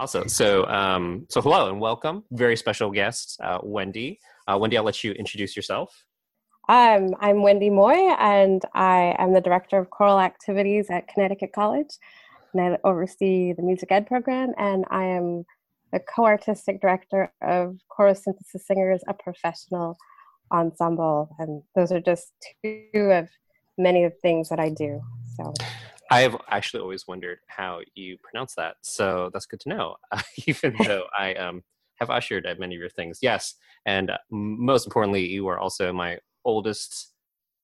Awesome. So, um, so hello and welcome. Very special guest, uh, Wendy. Uh, Wendy, I'll let you introduce yourself. Um, I'm Wendy Moy, and I am the director of choral activities at Connecticut College, and I oversee the music ed program. And I am the co-artistic director of Chorosynthesis Singers, a professional ensemble, and those are just two of many of the things that I do. So. I've actually always wondered how you pronounce that, so that's good to know. Uh, even though I um, have ushered at many of your things, yes, and uh, most importantly, you are also my oldest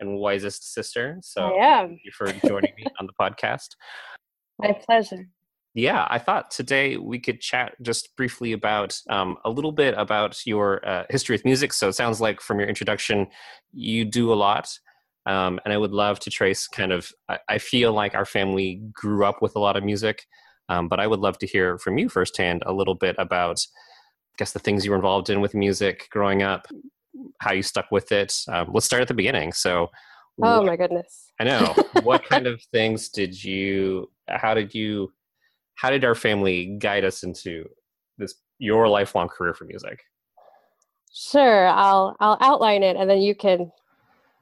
and wisest sister. So I thank you for joining me on the podcast. My pleasure. Yeah, I thought today we could chat just briefly about um, a little bit about your uh, history with music. So it sounds like from your introduction, you do a lot. Um, and I would love to trace kind of, I, I, feel like our family grew up with a lot of music, um, but I would love to hear from you firsthand a little bit about, I guess, the things you were involved in with music growing up, how you stuck with it. Um, let's start at the beginning. So, oh what, my goodness. I know. what kind of things did you, how did you, how did our family guide us into this, your lifelong career for music? Sure, I'll I'll outline it, and then you can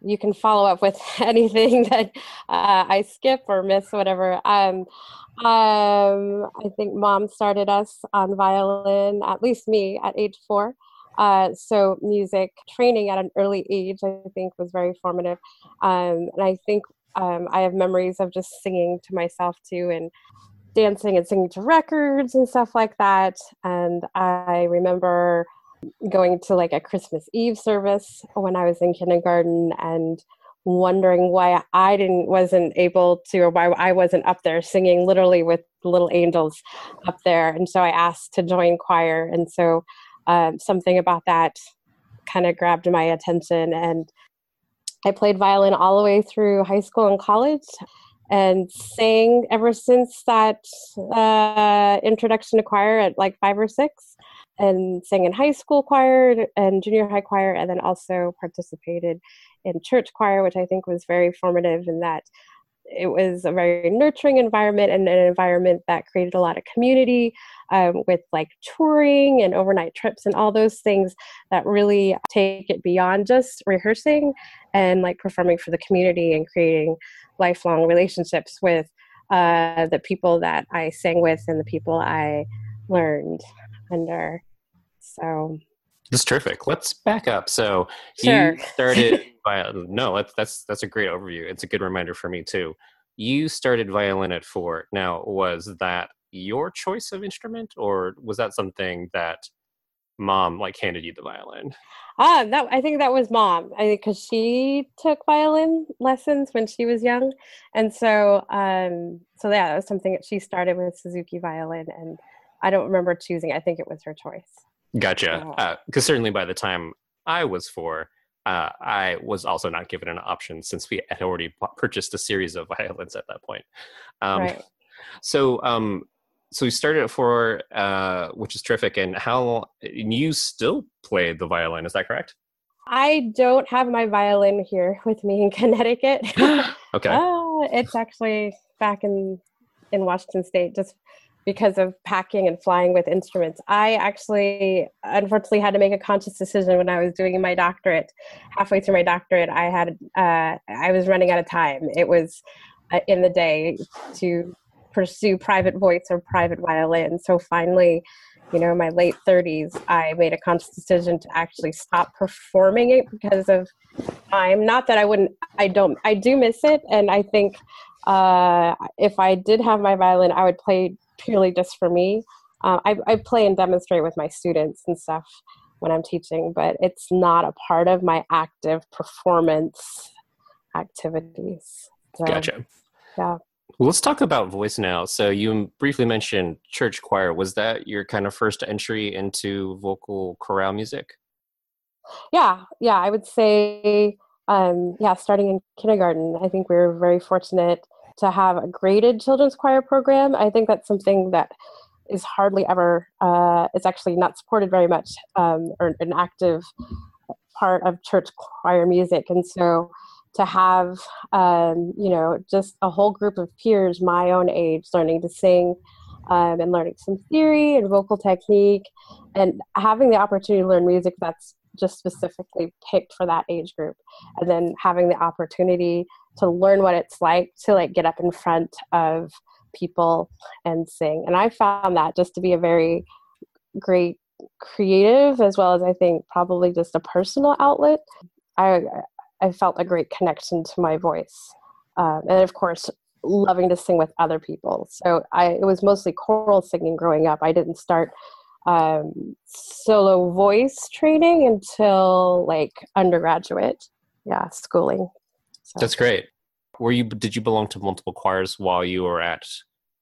you can follow up with anything that uh, I skip or miss, whatever. Um, um, I think mom started us on violin, at least me, at age four. Uh, so music training at an early age, I think, was very formative. Um, and I think um, I have memories of just singing to myself too, and dancing and singing to records and stuff like that. And I remember going to like a Christmas Eve service when I was in kindergarten and wondering why I didn't wasn't able to or why I wasn't up there singing literally with little angels up there. And so I asked to join choir. And so um, something about that kind of grabbed my attention. And I played violin all the way through high school and college and sang ever since that uh, introduction to choir at like five or six and sang in high school choir and junior high choir, and then also participated in church choir, which I think was very formative in that it was a very nurturing environment and an environment that created a lot of community um, with like touring and overnight trips and all those things that really take it beyond just rehearsing and like performing for the community and creating lifelong relationships with uh, the people that I sang with and the people I learned under. So that's terrific. Let's back up. So sure. you started violin. No, that's that's that's a great overview. It's a good reminder for me too. You started violin at four. Now, was that your choice of instrument, or was that something that mom like handed you the violin? Ah, that I think that was mom. I think because she took violin lessons when she was young, and so um, so yeah, that was something that she started with Suzuki violin, and I don't remember choosing. I think it was her choice. Gotcha. Because uh, certainly by the time I was four, uh, I was also not given an option since we had already purchased a series of violins at that point. Um, right. So, um, so we started at four, uh, which is terrific. And how and you still play the violin? Is that correct? I don't have my violin here with me in Connecticut. okay. Uh, it's actually back in in Washington State, just because of packing and flying with instruments. I actually, unfortunately, had to make a conscious decision when I was doing my doctorate. Halfway through my doctorate, I had uh, I was running out of time. It was uh, in the day to pursue private voice or private violin. So finally, you know, my late 30s, I made a conscious decision to actually stop performing it because of time. Not that I wouldn't, I don't, I do miss it, and I think uh, if I did have my violin, I would play purely just for me. Uh, I, I play and demonstrate with my students and stuff when I'm teaching, but it's not a part of my active performance activities. So, gotcha. Yeah. Well, let's talk about voice now. So you briefly mentioned church choir. Was that your kind of first entry into vocal chorale music? Yeah, yeah, I would say, um, yeah, starting in kindergarten. I think we were very fortunate to have a graded children's choir program. I think that's something that is hardly ever, uh, it's actually not supported very much um, or an active part of church choir music. And so to have, um, you know, just a whole group of peers my own age learning to sing um, and learning some theory and vocal technique and having the opportunity to learn music that's just specifically picked for that age group and then having the opportunity to learn what it's like to like get up in front of people and sing. And i found that just to be a very great creative as well as i think probably just a personal outlet i i felt a great connection to my voice um, and of course loving to sing with other people. So i it was mostly choral singing growing up. I didn't start um, solo voice training until like undergraduate yeah schooling so. that's great were you did you belong to multiple choirs while you were at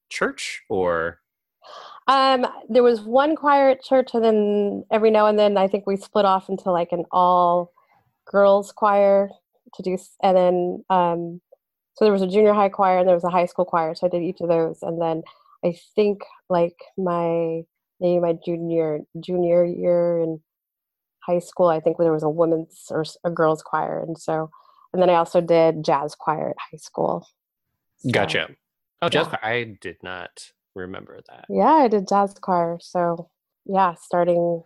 church or um there was one choir at church and then every now and then i think we split off into like an all girls choir to do and then um so there was a junior high choir and there was a high school choir so i did each of those and then i think like my maybe my junior junior year in high school i think there was a women's or a girls choir and so and then i also did jazz choir at high school so, gotcha oh jazz yeah. choir i did not remember that yeah i did jazz choir so yeah starting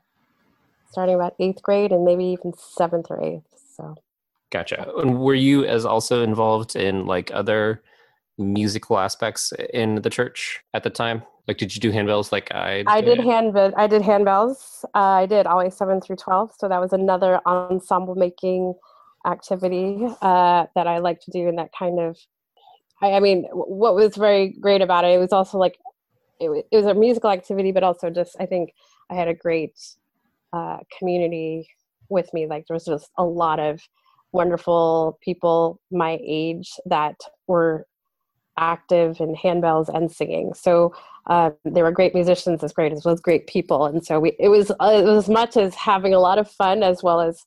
starting about eighth grade and maybe even seventh or eighth so gotcha and were you as also involved in like other musical aspects in the church at the time like, did you do handbells like I? Did? I did handbell. I did handbells. Uh, I did always seven through twelve. So that was another ensemble making activity uh, that I like to do, and that kind of. I, I, mean, what was very great about it, it was also like, it, it was a musical activity, but also just I think I had a great uh, community with me. Like there was just a lot of wonderful people my age that were active in handbells and singing. So uh, they were great musicians as great as well as great people. And so we, it was uh, it was as much as having a lot of fun as well as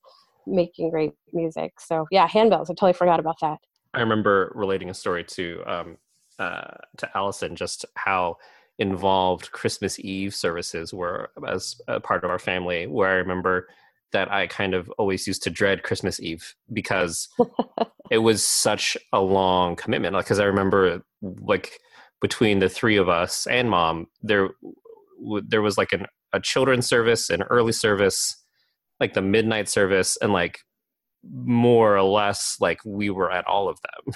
making great music. So yeah, handbells. I totally forgot about that. I remember relating a story to um, uh, to Allison just how involved Christmas Eve services were as a part of our family. Where I remember that I kind of always used to dread Christmas Eve because it was such a long commitment. Like, because I remember, like, between the three of us and mom, there there was like an, a children's service, an early service, like the midnight service, and like more or less, like we were at all of them.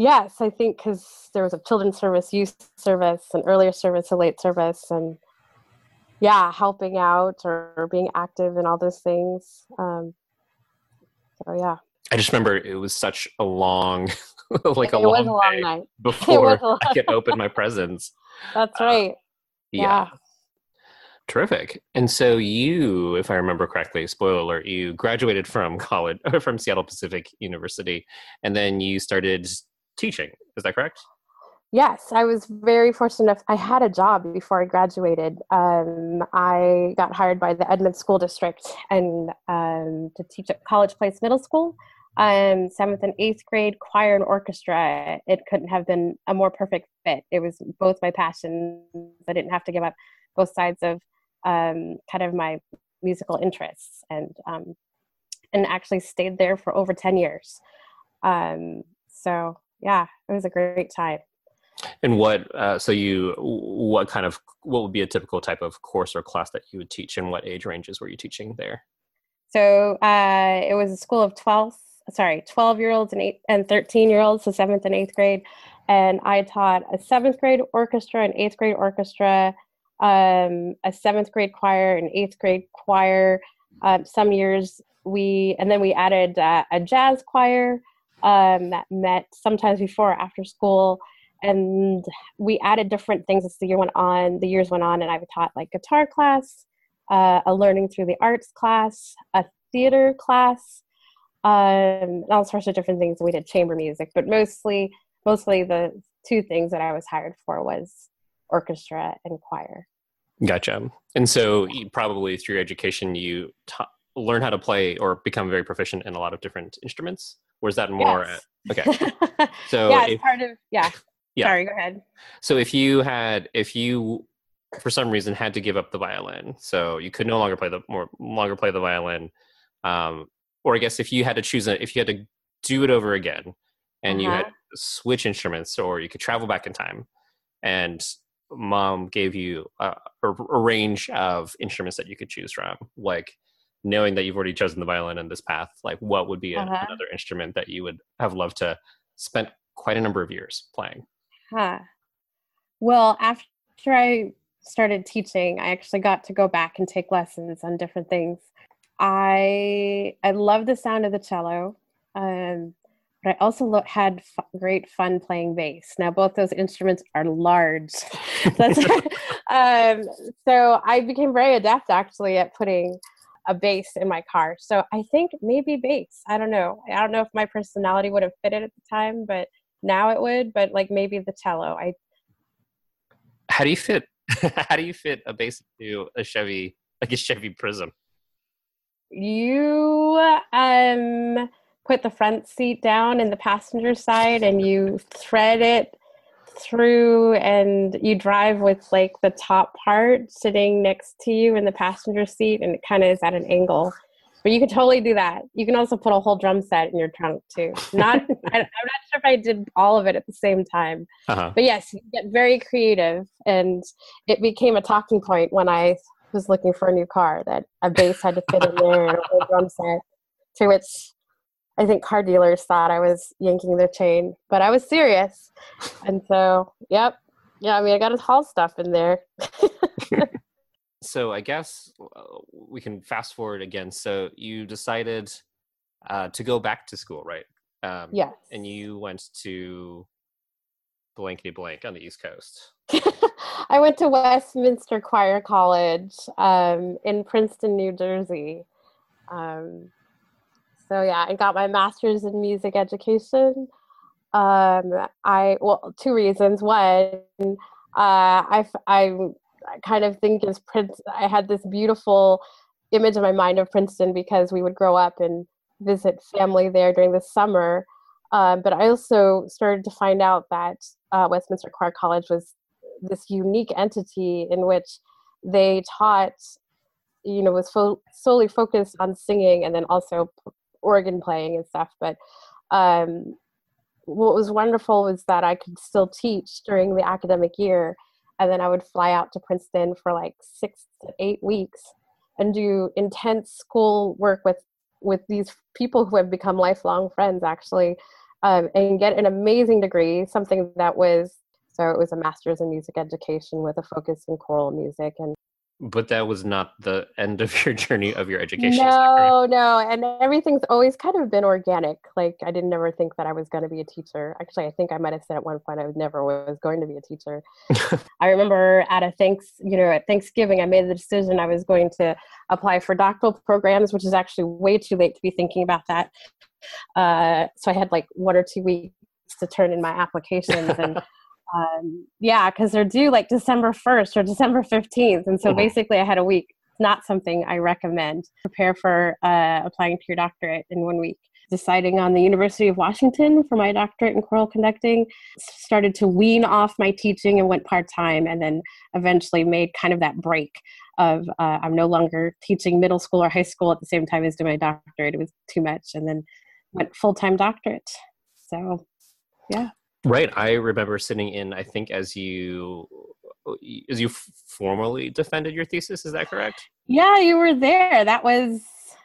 Yes, I think because there was a children's service, youth service, an earlier service, a late service, and yeah, helping out or, being active and all those things. Um, so yeah. I just remember it was such a long, like a long, a long night before I could open my presents. That's uh, right. yeah. yeah. Terrific. And so you, if I remember correctly, spoiler alert, you graduated from college from Seattle Pacific University, and then you started teaching. Is that correct? Yes, I was very fortunate enough. I had a job before I graduated. Um, I got hired by the Edmonds School District and um, to teach at College Place Middle School, um, seventh and eighth grade choir and orchestra. It couldn't have been a more perfect fit. It was both my passions. I didn't have to give up both sides of um, kind of my musical interests, and um, and actually stayed there for over ten years. Um, so yeah, it was a great time. And what, uh, so you, what kind of, what would be a typical type of course or class that you would teach and what age ranges were you teaching there? So uh, it was a school of 12, sorry, 12 year olds and, eight, and 13 year olds, so seventh and eighth grade. And I taught a seventh grade orchestra, and eighth grade orchestra, um, a seventh grade choir, an eighth grade choir. Um, some years we, and then we added uh, a jazz choir um, that met sometimes before or after school. And we added different things as the year went on the years went on and i taught like guitar class uh, a learning through the arts class a theater class um, and all sorts of different things. We did chamber music but mostly mostly the two things that i was hired for was orchestra and choir gotcha and so probably through your education you ta- learn how to play or become very proficient in a lot of different instruments or is that more yes. okay so yeah if, part of yeah yeah. Sorry, go ahead. So if you had, if you for some reason had to give up the violin, so you could no longer play the more longer play the violin, um, or I guess if you had to choose, a, if you had to do it over again, and uh-huh. you had uh-huh. switch instruments, or you could travel back in time, and mom gave you a, a, range of instruments that you could choose from, like knowing that you've already chosen the violin in this path, like what would be a, uh-huh. another instrument that you would have loved to spend quite a number of years playing? Huh. Well, after I started teaching, I actually got to go back and take lessons on different things. I I love the sound of the cello. Um, but I also lo- had f- great fun playing bass. Now, both those instruments are large. um, so I became very adept actually at putting a bass in my car. So I think maybe bass. I don't know. I don't know if my personality would have fit it at the time, but now it would. But like maybe the cello. I. How do you fit? how do you fit a bass to a Chevy, like a Chevy Prism? You um put the front seat down in the passenger side and you thread it through and you drive with like the top part sitting next to you in the passenger seat and it kind of is at an angle. But you can totally do that. You can also put a whole drum set in your trunk too. Not I, am not sure if i did all of it at the same time. Uh-huh. but yes you get very creative and it became a talking point when i was looking for a new car that a bass had to fit in there and a whole drum set to which I think car dealers thought I was yanking their chain, but I was serious. And so, yep. Yeah, I mean, I got his haul stuff in there. so I guess uh, we can fast forward again. So you decided uh, to go back to school, right? Um, yes. And you went to blankety blank on the East Coast. I went to Westminster Choir College um, in Princeton, New Jersey. Um, so yeah, I got my master's in music education. Um, I well, two reasons. One, uh, I I kind of think as Prince, I had this beautiful image in my mind of Princeton because we would grow up and visit family there during the summer. Um, but I also started to find out that uh, Westminster Choir College was this unique entity in which they taught, you know, was fo- solely focused on singing and then also organ playing and stuff. But um, what was wonderful was that I could still teach during the academic year, and then I would fly out to Princeton for like six to eight weeks and do intense school work with with these people who have become lifelong friends actually um, and get an amazing degree something that was so it was a master's in music education with a focus in choral music and but that was not the end of your journey of your education. No, no, and everything's always kind of been organic. Like I didn't ever think that I was going to be a teacher. Actually, I think I might have said at one point I never was going to be a teacher. I remember at a thanks, you know, at Thanksgiving, I made the decision I was going to apply for doctoral programs, which is actually way too late to be thinking about that. Uh, so I had like one or two weeks to turn in my applications and um, yeah, because they're due like December 1st or December 15th. And so mm-hmm. basically, I had a week. It's not something I recommend. Prepare for uh, applying to your doctorate in one week. Deciding on the University of Washington for my doctorate in choral conducting, started to wean off my teaching and went part time, and then eventually made kind of that break of uh, I'm no longer teaching middle school or high school at the same time as doing my doctorate. It was too much, and then went full time doctorate. So, yeah. Right. I remember sitting in, I think, as you as you formally defended your thesis. Is that correct? Yeah, you were there. That was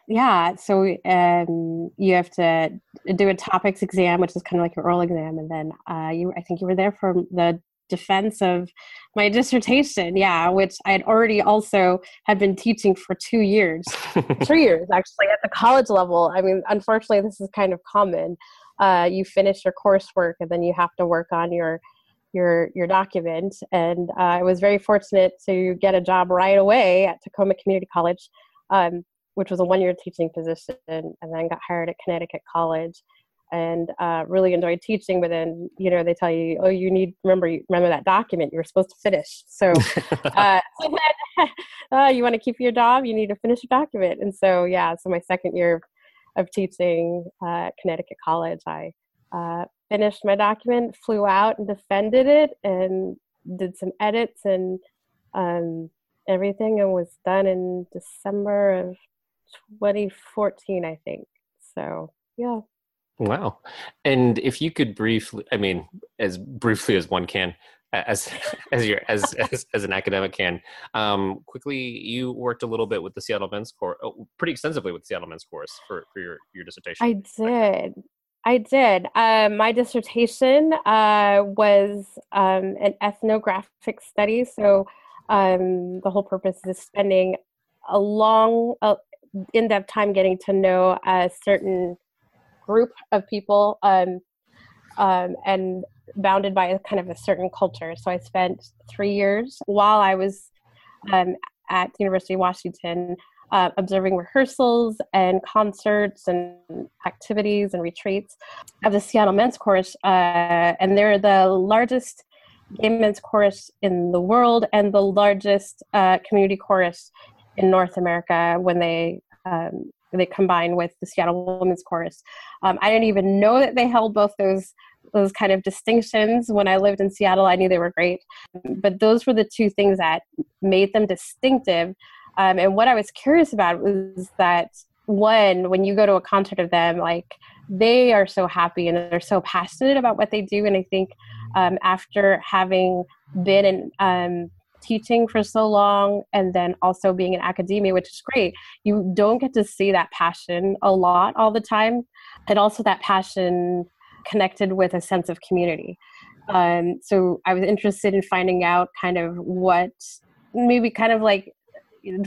yeah. So um, you have to do a topics exam, which is kind of like your oral exam, and then uh, you. I think you were there for the defense of my dissertation yeah which i had already also had been teaching for two years three years actually at the college level i mean unfortunately this is kind of common uh, you finish your coursework and then you have to work on your your your document. And uh, I was very fortunate to get a job right away at Tacoma Community College, um, which was a one year teaching position, and then got hired at Connecticut College. And uh, really enjoyed teaching, but then you know they tell you, oh, you need remember remember that document you were supposed to finish. So, uh, uh, you want to keep your job, you need to finish your document. And so yeah, so my second year of teaching at Connecticut College, I uh, finished my document, flew out and defended it, and did some edits and um, everything, and was done in December of 2014, I think. So, yeah. Wow. And if you could briefly, I mean, as briefly as one can, as as your as, as as an academic can. Um, quickly, you worked a little bit with the Seattle Men's Chorus, oh, pretty extensively with the Seattle Men's Chorus for for your your dissertation. I did. I did. Um, my dissertation uh, was um, an ethnographic study. So um, the whole purpose is spending a long, uh, in-depth time getting to know a certain group of people um, um, and bounded by a kind of a certain culture. So I spent three years while I was um, at the University of Washington uh, observing rehearsals and concerts and activities and retreats of the Seattle Men's Chorus. Uh, and they're the largest gay men's chorus in the world and the largest uh, community chorus in North America when they um, they combine with the Seattle Women's Chorus. Um, I didn't even know that they held both those those kind of distinctions when I lived in Seattle. I knew they were great, but those were the two things that made them distinctive. Um, and what I was curious about was that one, when you go to a concert of them, like they are so happy and they're so passionate about what they do. And I think um, after having been in um, teaching for so long and then also being in academia, which is great, you don't get to see that passion a lot all the time. And also that passion connected with a sense of community. Um, so I was interested in finding out kind of what maybe kind of like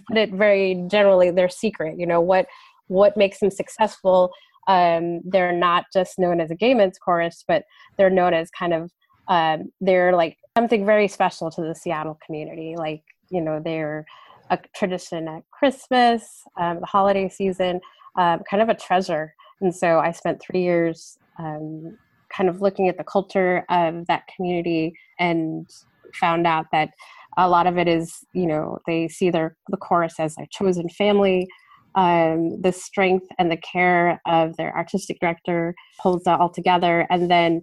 put it very generally their secret you know what what makes them successful. Um, they're not just known as a gay men's chorus but they're known as kind of um, they're like something very special to the seattle community. Like you know they're a tradition at christmas um, the holiday season um, kind of a treasure. And so i spent three years um, kind of looking at the culture of that community and found out that a lot of it is you know they see their the chorus as a chosen family. Um, the strength and the care of their artistic director holds that all together. And then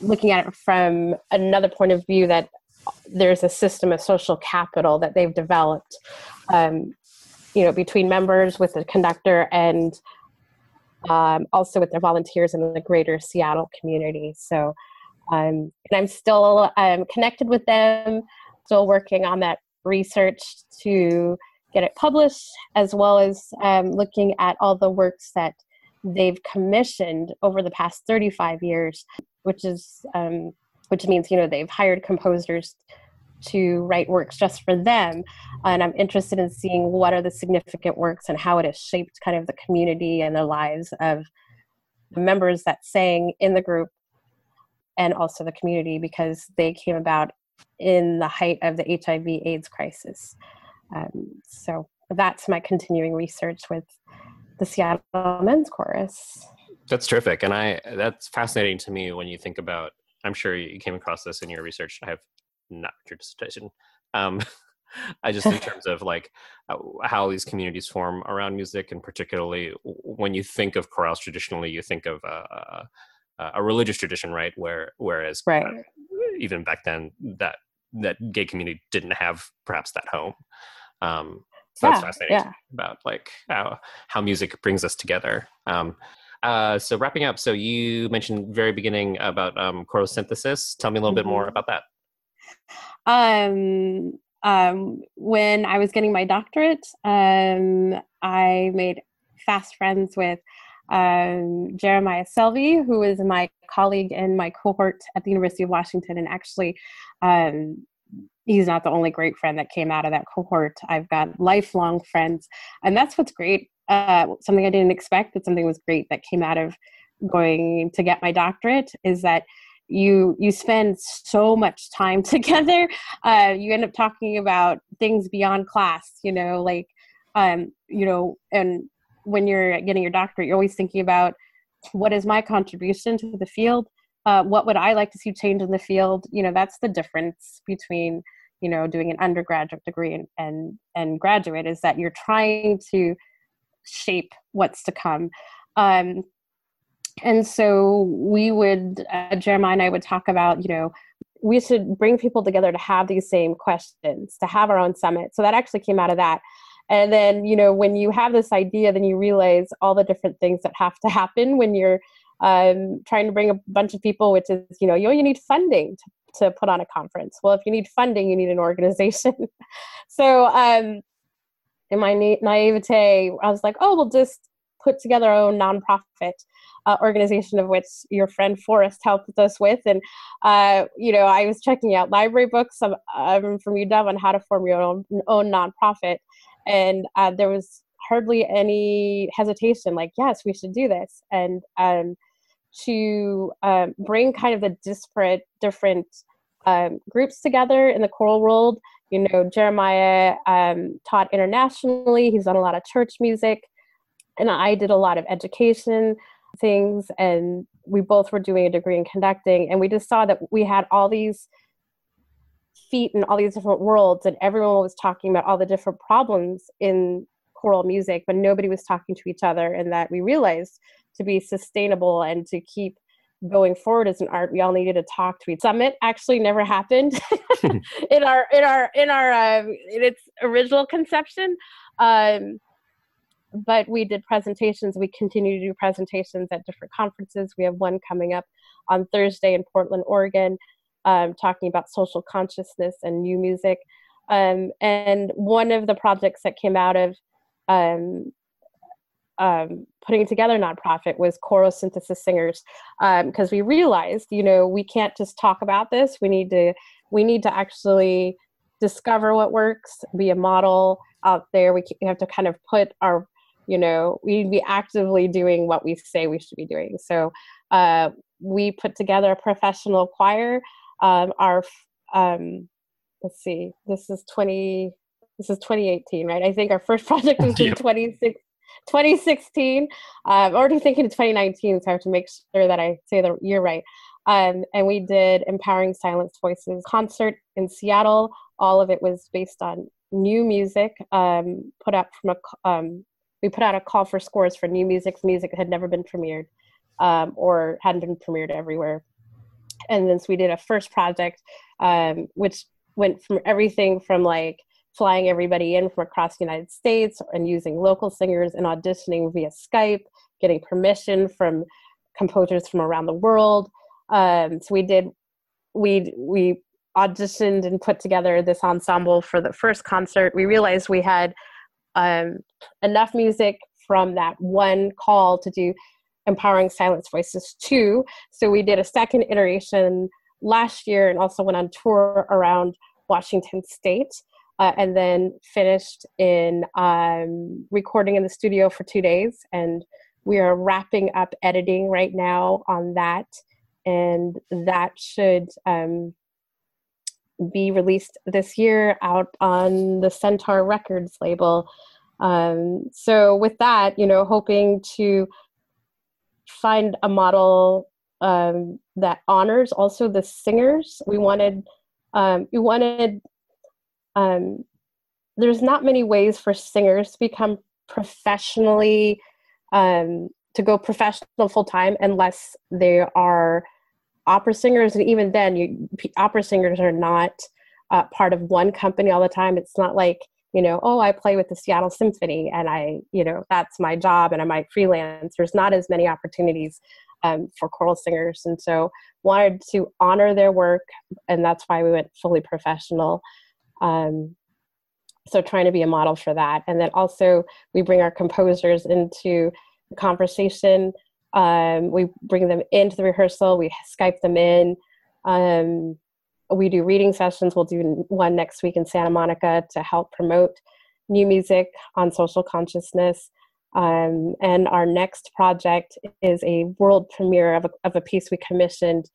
looking at it from another point of view that there's a system of social capital that they've developed um, you know between members with the conductor and um, also with their volunteers in the greater seattle community. So um, and i'm still um, connected with them still working on that research to get it published, as well as um, looking at all the works that they've commissioned over the past 35 years, which is um, which means you know they've hired composers to write works just for them. And I'm interested in seeing what are the significant works and how it has shaped kind of the community and the lives of the members that sang in the group and also the community because they came about in the height of the HIV AIDS crisis. Um, so that's my continuing research with the Seattle Men's Chorus. That's terrific, and I that's fascinating to me when you think about. I'm sure you came across this in your research. I have not your dissertation. Um, I just in terms of like uh, how these communities form around music, and particularly when you think of chorales traditionally, you think of a, a, a religious tradition, right? Where whereas right. Uh, even back then that that gay community didn't have perhaps that home. Um, so yeah, that's fascinating yeah. about like how how music brings us together. Um, uh, so wrapping up, so you mentioned very beginning about um, Chorosynthesis. Tell me a little mm-hmm. bit more mm-hmm. about that. Um, um, when I was getting my doctorate, um, I made fast friends with um, Jeremiah Selvey, who is my colleague in my cohort at the University of Washington, and actually, um, he's not the only great friend that came out of that cohort. I've got lifelong friends, and that's what's great. Uh, something I didn't expect, but something was great that came out of going to get my doctorate is that you you spend so much time together. Uh, you end up talking about things beyond class. You know, like um, you know, and when you're getting your doctorate, you're always thinking about what is my contribution to the field? Uh, what would I like to see change in the field? You know, that's the difference between you know doing an undergraduate degree and and, and graduate is that you're trying to shape what's to come. Um, and so we would, uh, Jeremiah and I would talk about, you know, we should bring people together to have these same questions, to have our own summit. So that actually came out of that and then you know when you have this idea then you realize all the different things that have to happen when you're um, trying to bring a bunch of people which is you know you, you need funding to to put on a conference. Well, if you need funding, you need an organization. so, um, in my na- naivete, I was like, oh, we'll just put together our own nonprofit uh, organization of which your friend Forrest helped us with. And, uh, you know, I was checking out library books um, from UW on how to form your own, own nonprofit. And uh, there was hardly any hesitation, like, yes, we should do this. And um, to um, bring kind of the disparate, different um, groups together in the choral world. You know, Jeremiah um, taught internationally, he's done a lot of church music, and I did a lot of education things. And we both were doing a degree in conducting, and we just saw that we had all these feet in all these different worlds, and everyone was talking about all the different problems in choral music, but nobody was talking to each other, and that we realized to be sustainable and to keep going forward as an art we all needed to talk to each summit actually never happened in our in our in our uh, in its original conception um, but we did presentations. We continue to do presentations at different conferences. We have one coming up on thursday in portland oregon um, talking about social consciousness and new music. Um, and one of the projects that came out of um, um, putting together nonprofit was Chorosynthesis singers because um, we realized you know we can't just talk about this. We need to we need to actually discover what works be a model out there. We have to kind of put our you know we need to be actively doing what we say we should be doing so uh, we put together a professional choir um, our um, let's see this is 20 this is 2018 right i think our first project was in 26 2016. Uh, I'm already thinking of 2019, so I have to make sure that I say the year right. Um, and we did Empowering Silenced Voices concert in Seattle. All of it was based on new music um, put up from a. Um, we put out a call for scores for new music, music that had never been premiered um, or hadn't been premiered everywhere. And then so we did a first project, um, which went from everything from like flying everybody in from across the United States and using local singers and auditioning via Skype, getting permission from composers from around the world. Um, so we did, we we auditioned and put together this ensemble for the first concert. We realized we had um, enough music from that one call to do empowering Silenced Voices too. So we did a second iteration last year and also went on tour around Washington State uh, and then finished in um, recording in the studio for two days. And we are wrapping up editing right now on that, and that should um, be released this year out on the Centaur Records label. Um, so, with that, you know, hoping to find a model um, that honors also the singers. We wanted um, we wanted um, there's not many ways for singers to become professionally um, to go professional full time unless they are opera singers and even then you opera singers are not uh, part of one company all the time it's not like you know oh i play with the seattle symphony and i you know that's my job and i might freelance there's not as many opportunities um, for choral singers and so wanted to honor their work and that's why we went fully professional um, so trying to be a model for that. And then also we bring our composers into the conversation. Um, we bring them into the rehearsal. We Skype them in. Um, we do reading sessions. We'll do one next week in Santa Monica to help promote new music on social consciousness. Um, and our next project is a world premiere of a, of a piece we commissioned,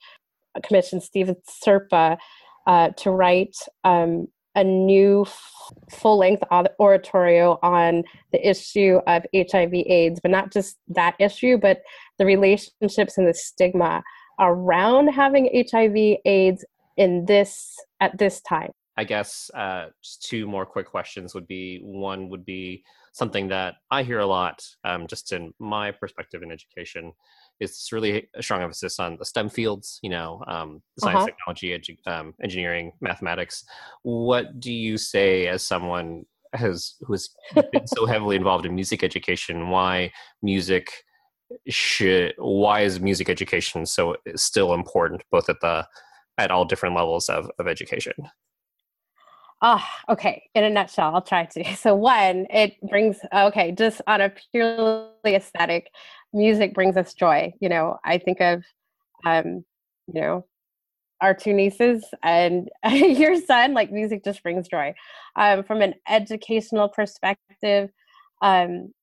commissioned Steven Serpa uh, to write um, a new f- full length oratorio on the issue of HIV AIDS, but not just that issue, but the relationships and the stigma around having HIV AIDS in this at this time. I guess uh, two more quick questions would be one would be something that I hear a lot, um, just in my perspective in education, is really a strong emphasis on the STEM fields, you know, um, science, uh-huh. technology, edu- um, engineering, mathematics. What do you say as someone has who has been so heavily involved in music education? Why music should? Why is music education so still important, both at the at all different levels of, of education? Ah, oh, okay. In a nutshell, I'll try to. So one, it brings okay, just on a purely aesthetic, music brings us joy. You know, I think of um, you know, our two nieces and your son, like music just brings joy. Um, from an educational perspective, um,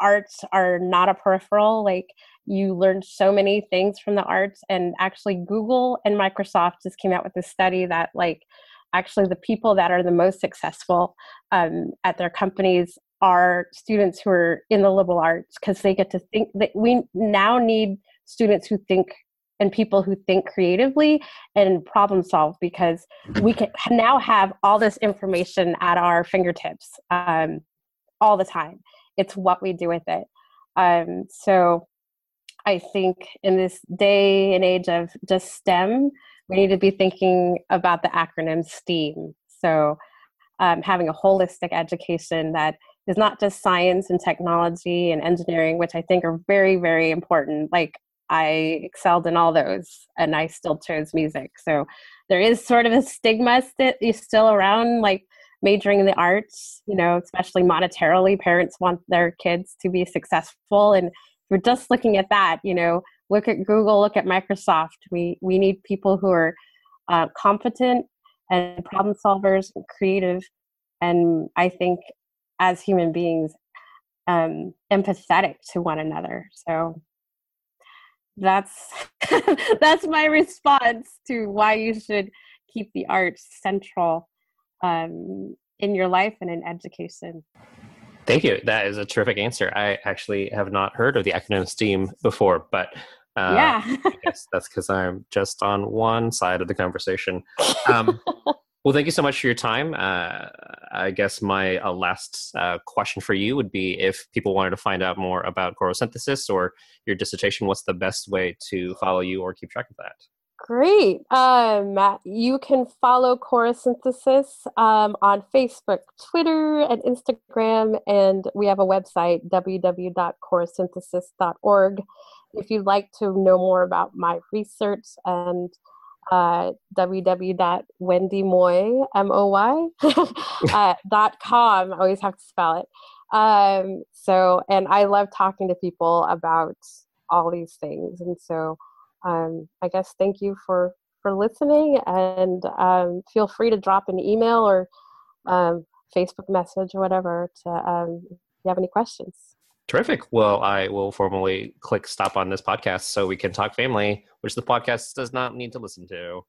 arts are not a peripheral. Like you learn so many things from the arts, and actually, Google and Microsoft just came out with this study that like actually the people that are the most successful um, at their companies are students who are in the liberal arts because they get to think that we now need students who think and people who think creatively and problem solve because we can now have all this information at our fingertips um, all the time it's what we do with it um, so i think in this day and age of just stem we need to be thinking about the acronym STEAM. So, um, having a holistic education that is not just science and technology and engineering, which I think are very, very important. Like, I excelled in all those and I still chose music. So, there is sort of a stigma is still around, like majoring in the arts, you know, especially monetarily. Parents want their kids to be successful. And we're just looking at that, you know, look at Google, look at Microsoft. We we need people who are uh, competent and problem solvers, and creative, and I think as human beings, um, empathetic to one another. So that's that's my response to why you should keep the arts central um, in your life and in education. Thank you. That is a terrific answer. I actually have not heard of the acronym STEAM before, but uh, yeah, I guess that's because I'm just on one side of the conversation. Um, well, thank you so much for your time. Uh, I guess my uh, last uh, question for you would be if people wanted to find out more about chorosynthesis or your dissertation, what's the best way to follow you or keep track of that? Great. Um, you can follow Chorosynthesis um, on Facebook, Twitter, and Instagram, and we have a website, www.chorosynthesis.org. If you'd like to know more about my research and uh, www.wendymoy, M-O-Y, uh, dot com. I always have to spell it. Um, so, and I love talking to people about all these things. And so, um, I guess thank you for for listening, and um, feel free to drop an email or um, Facebook message or whatever to um, if you have any questions. Terrific. Well, I will formally click stop on this podcast so we can talk family, which the podcast does not need to listen to.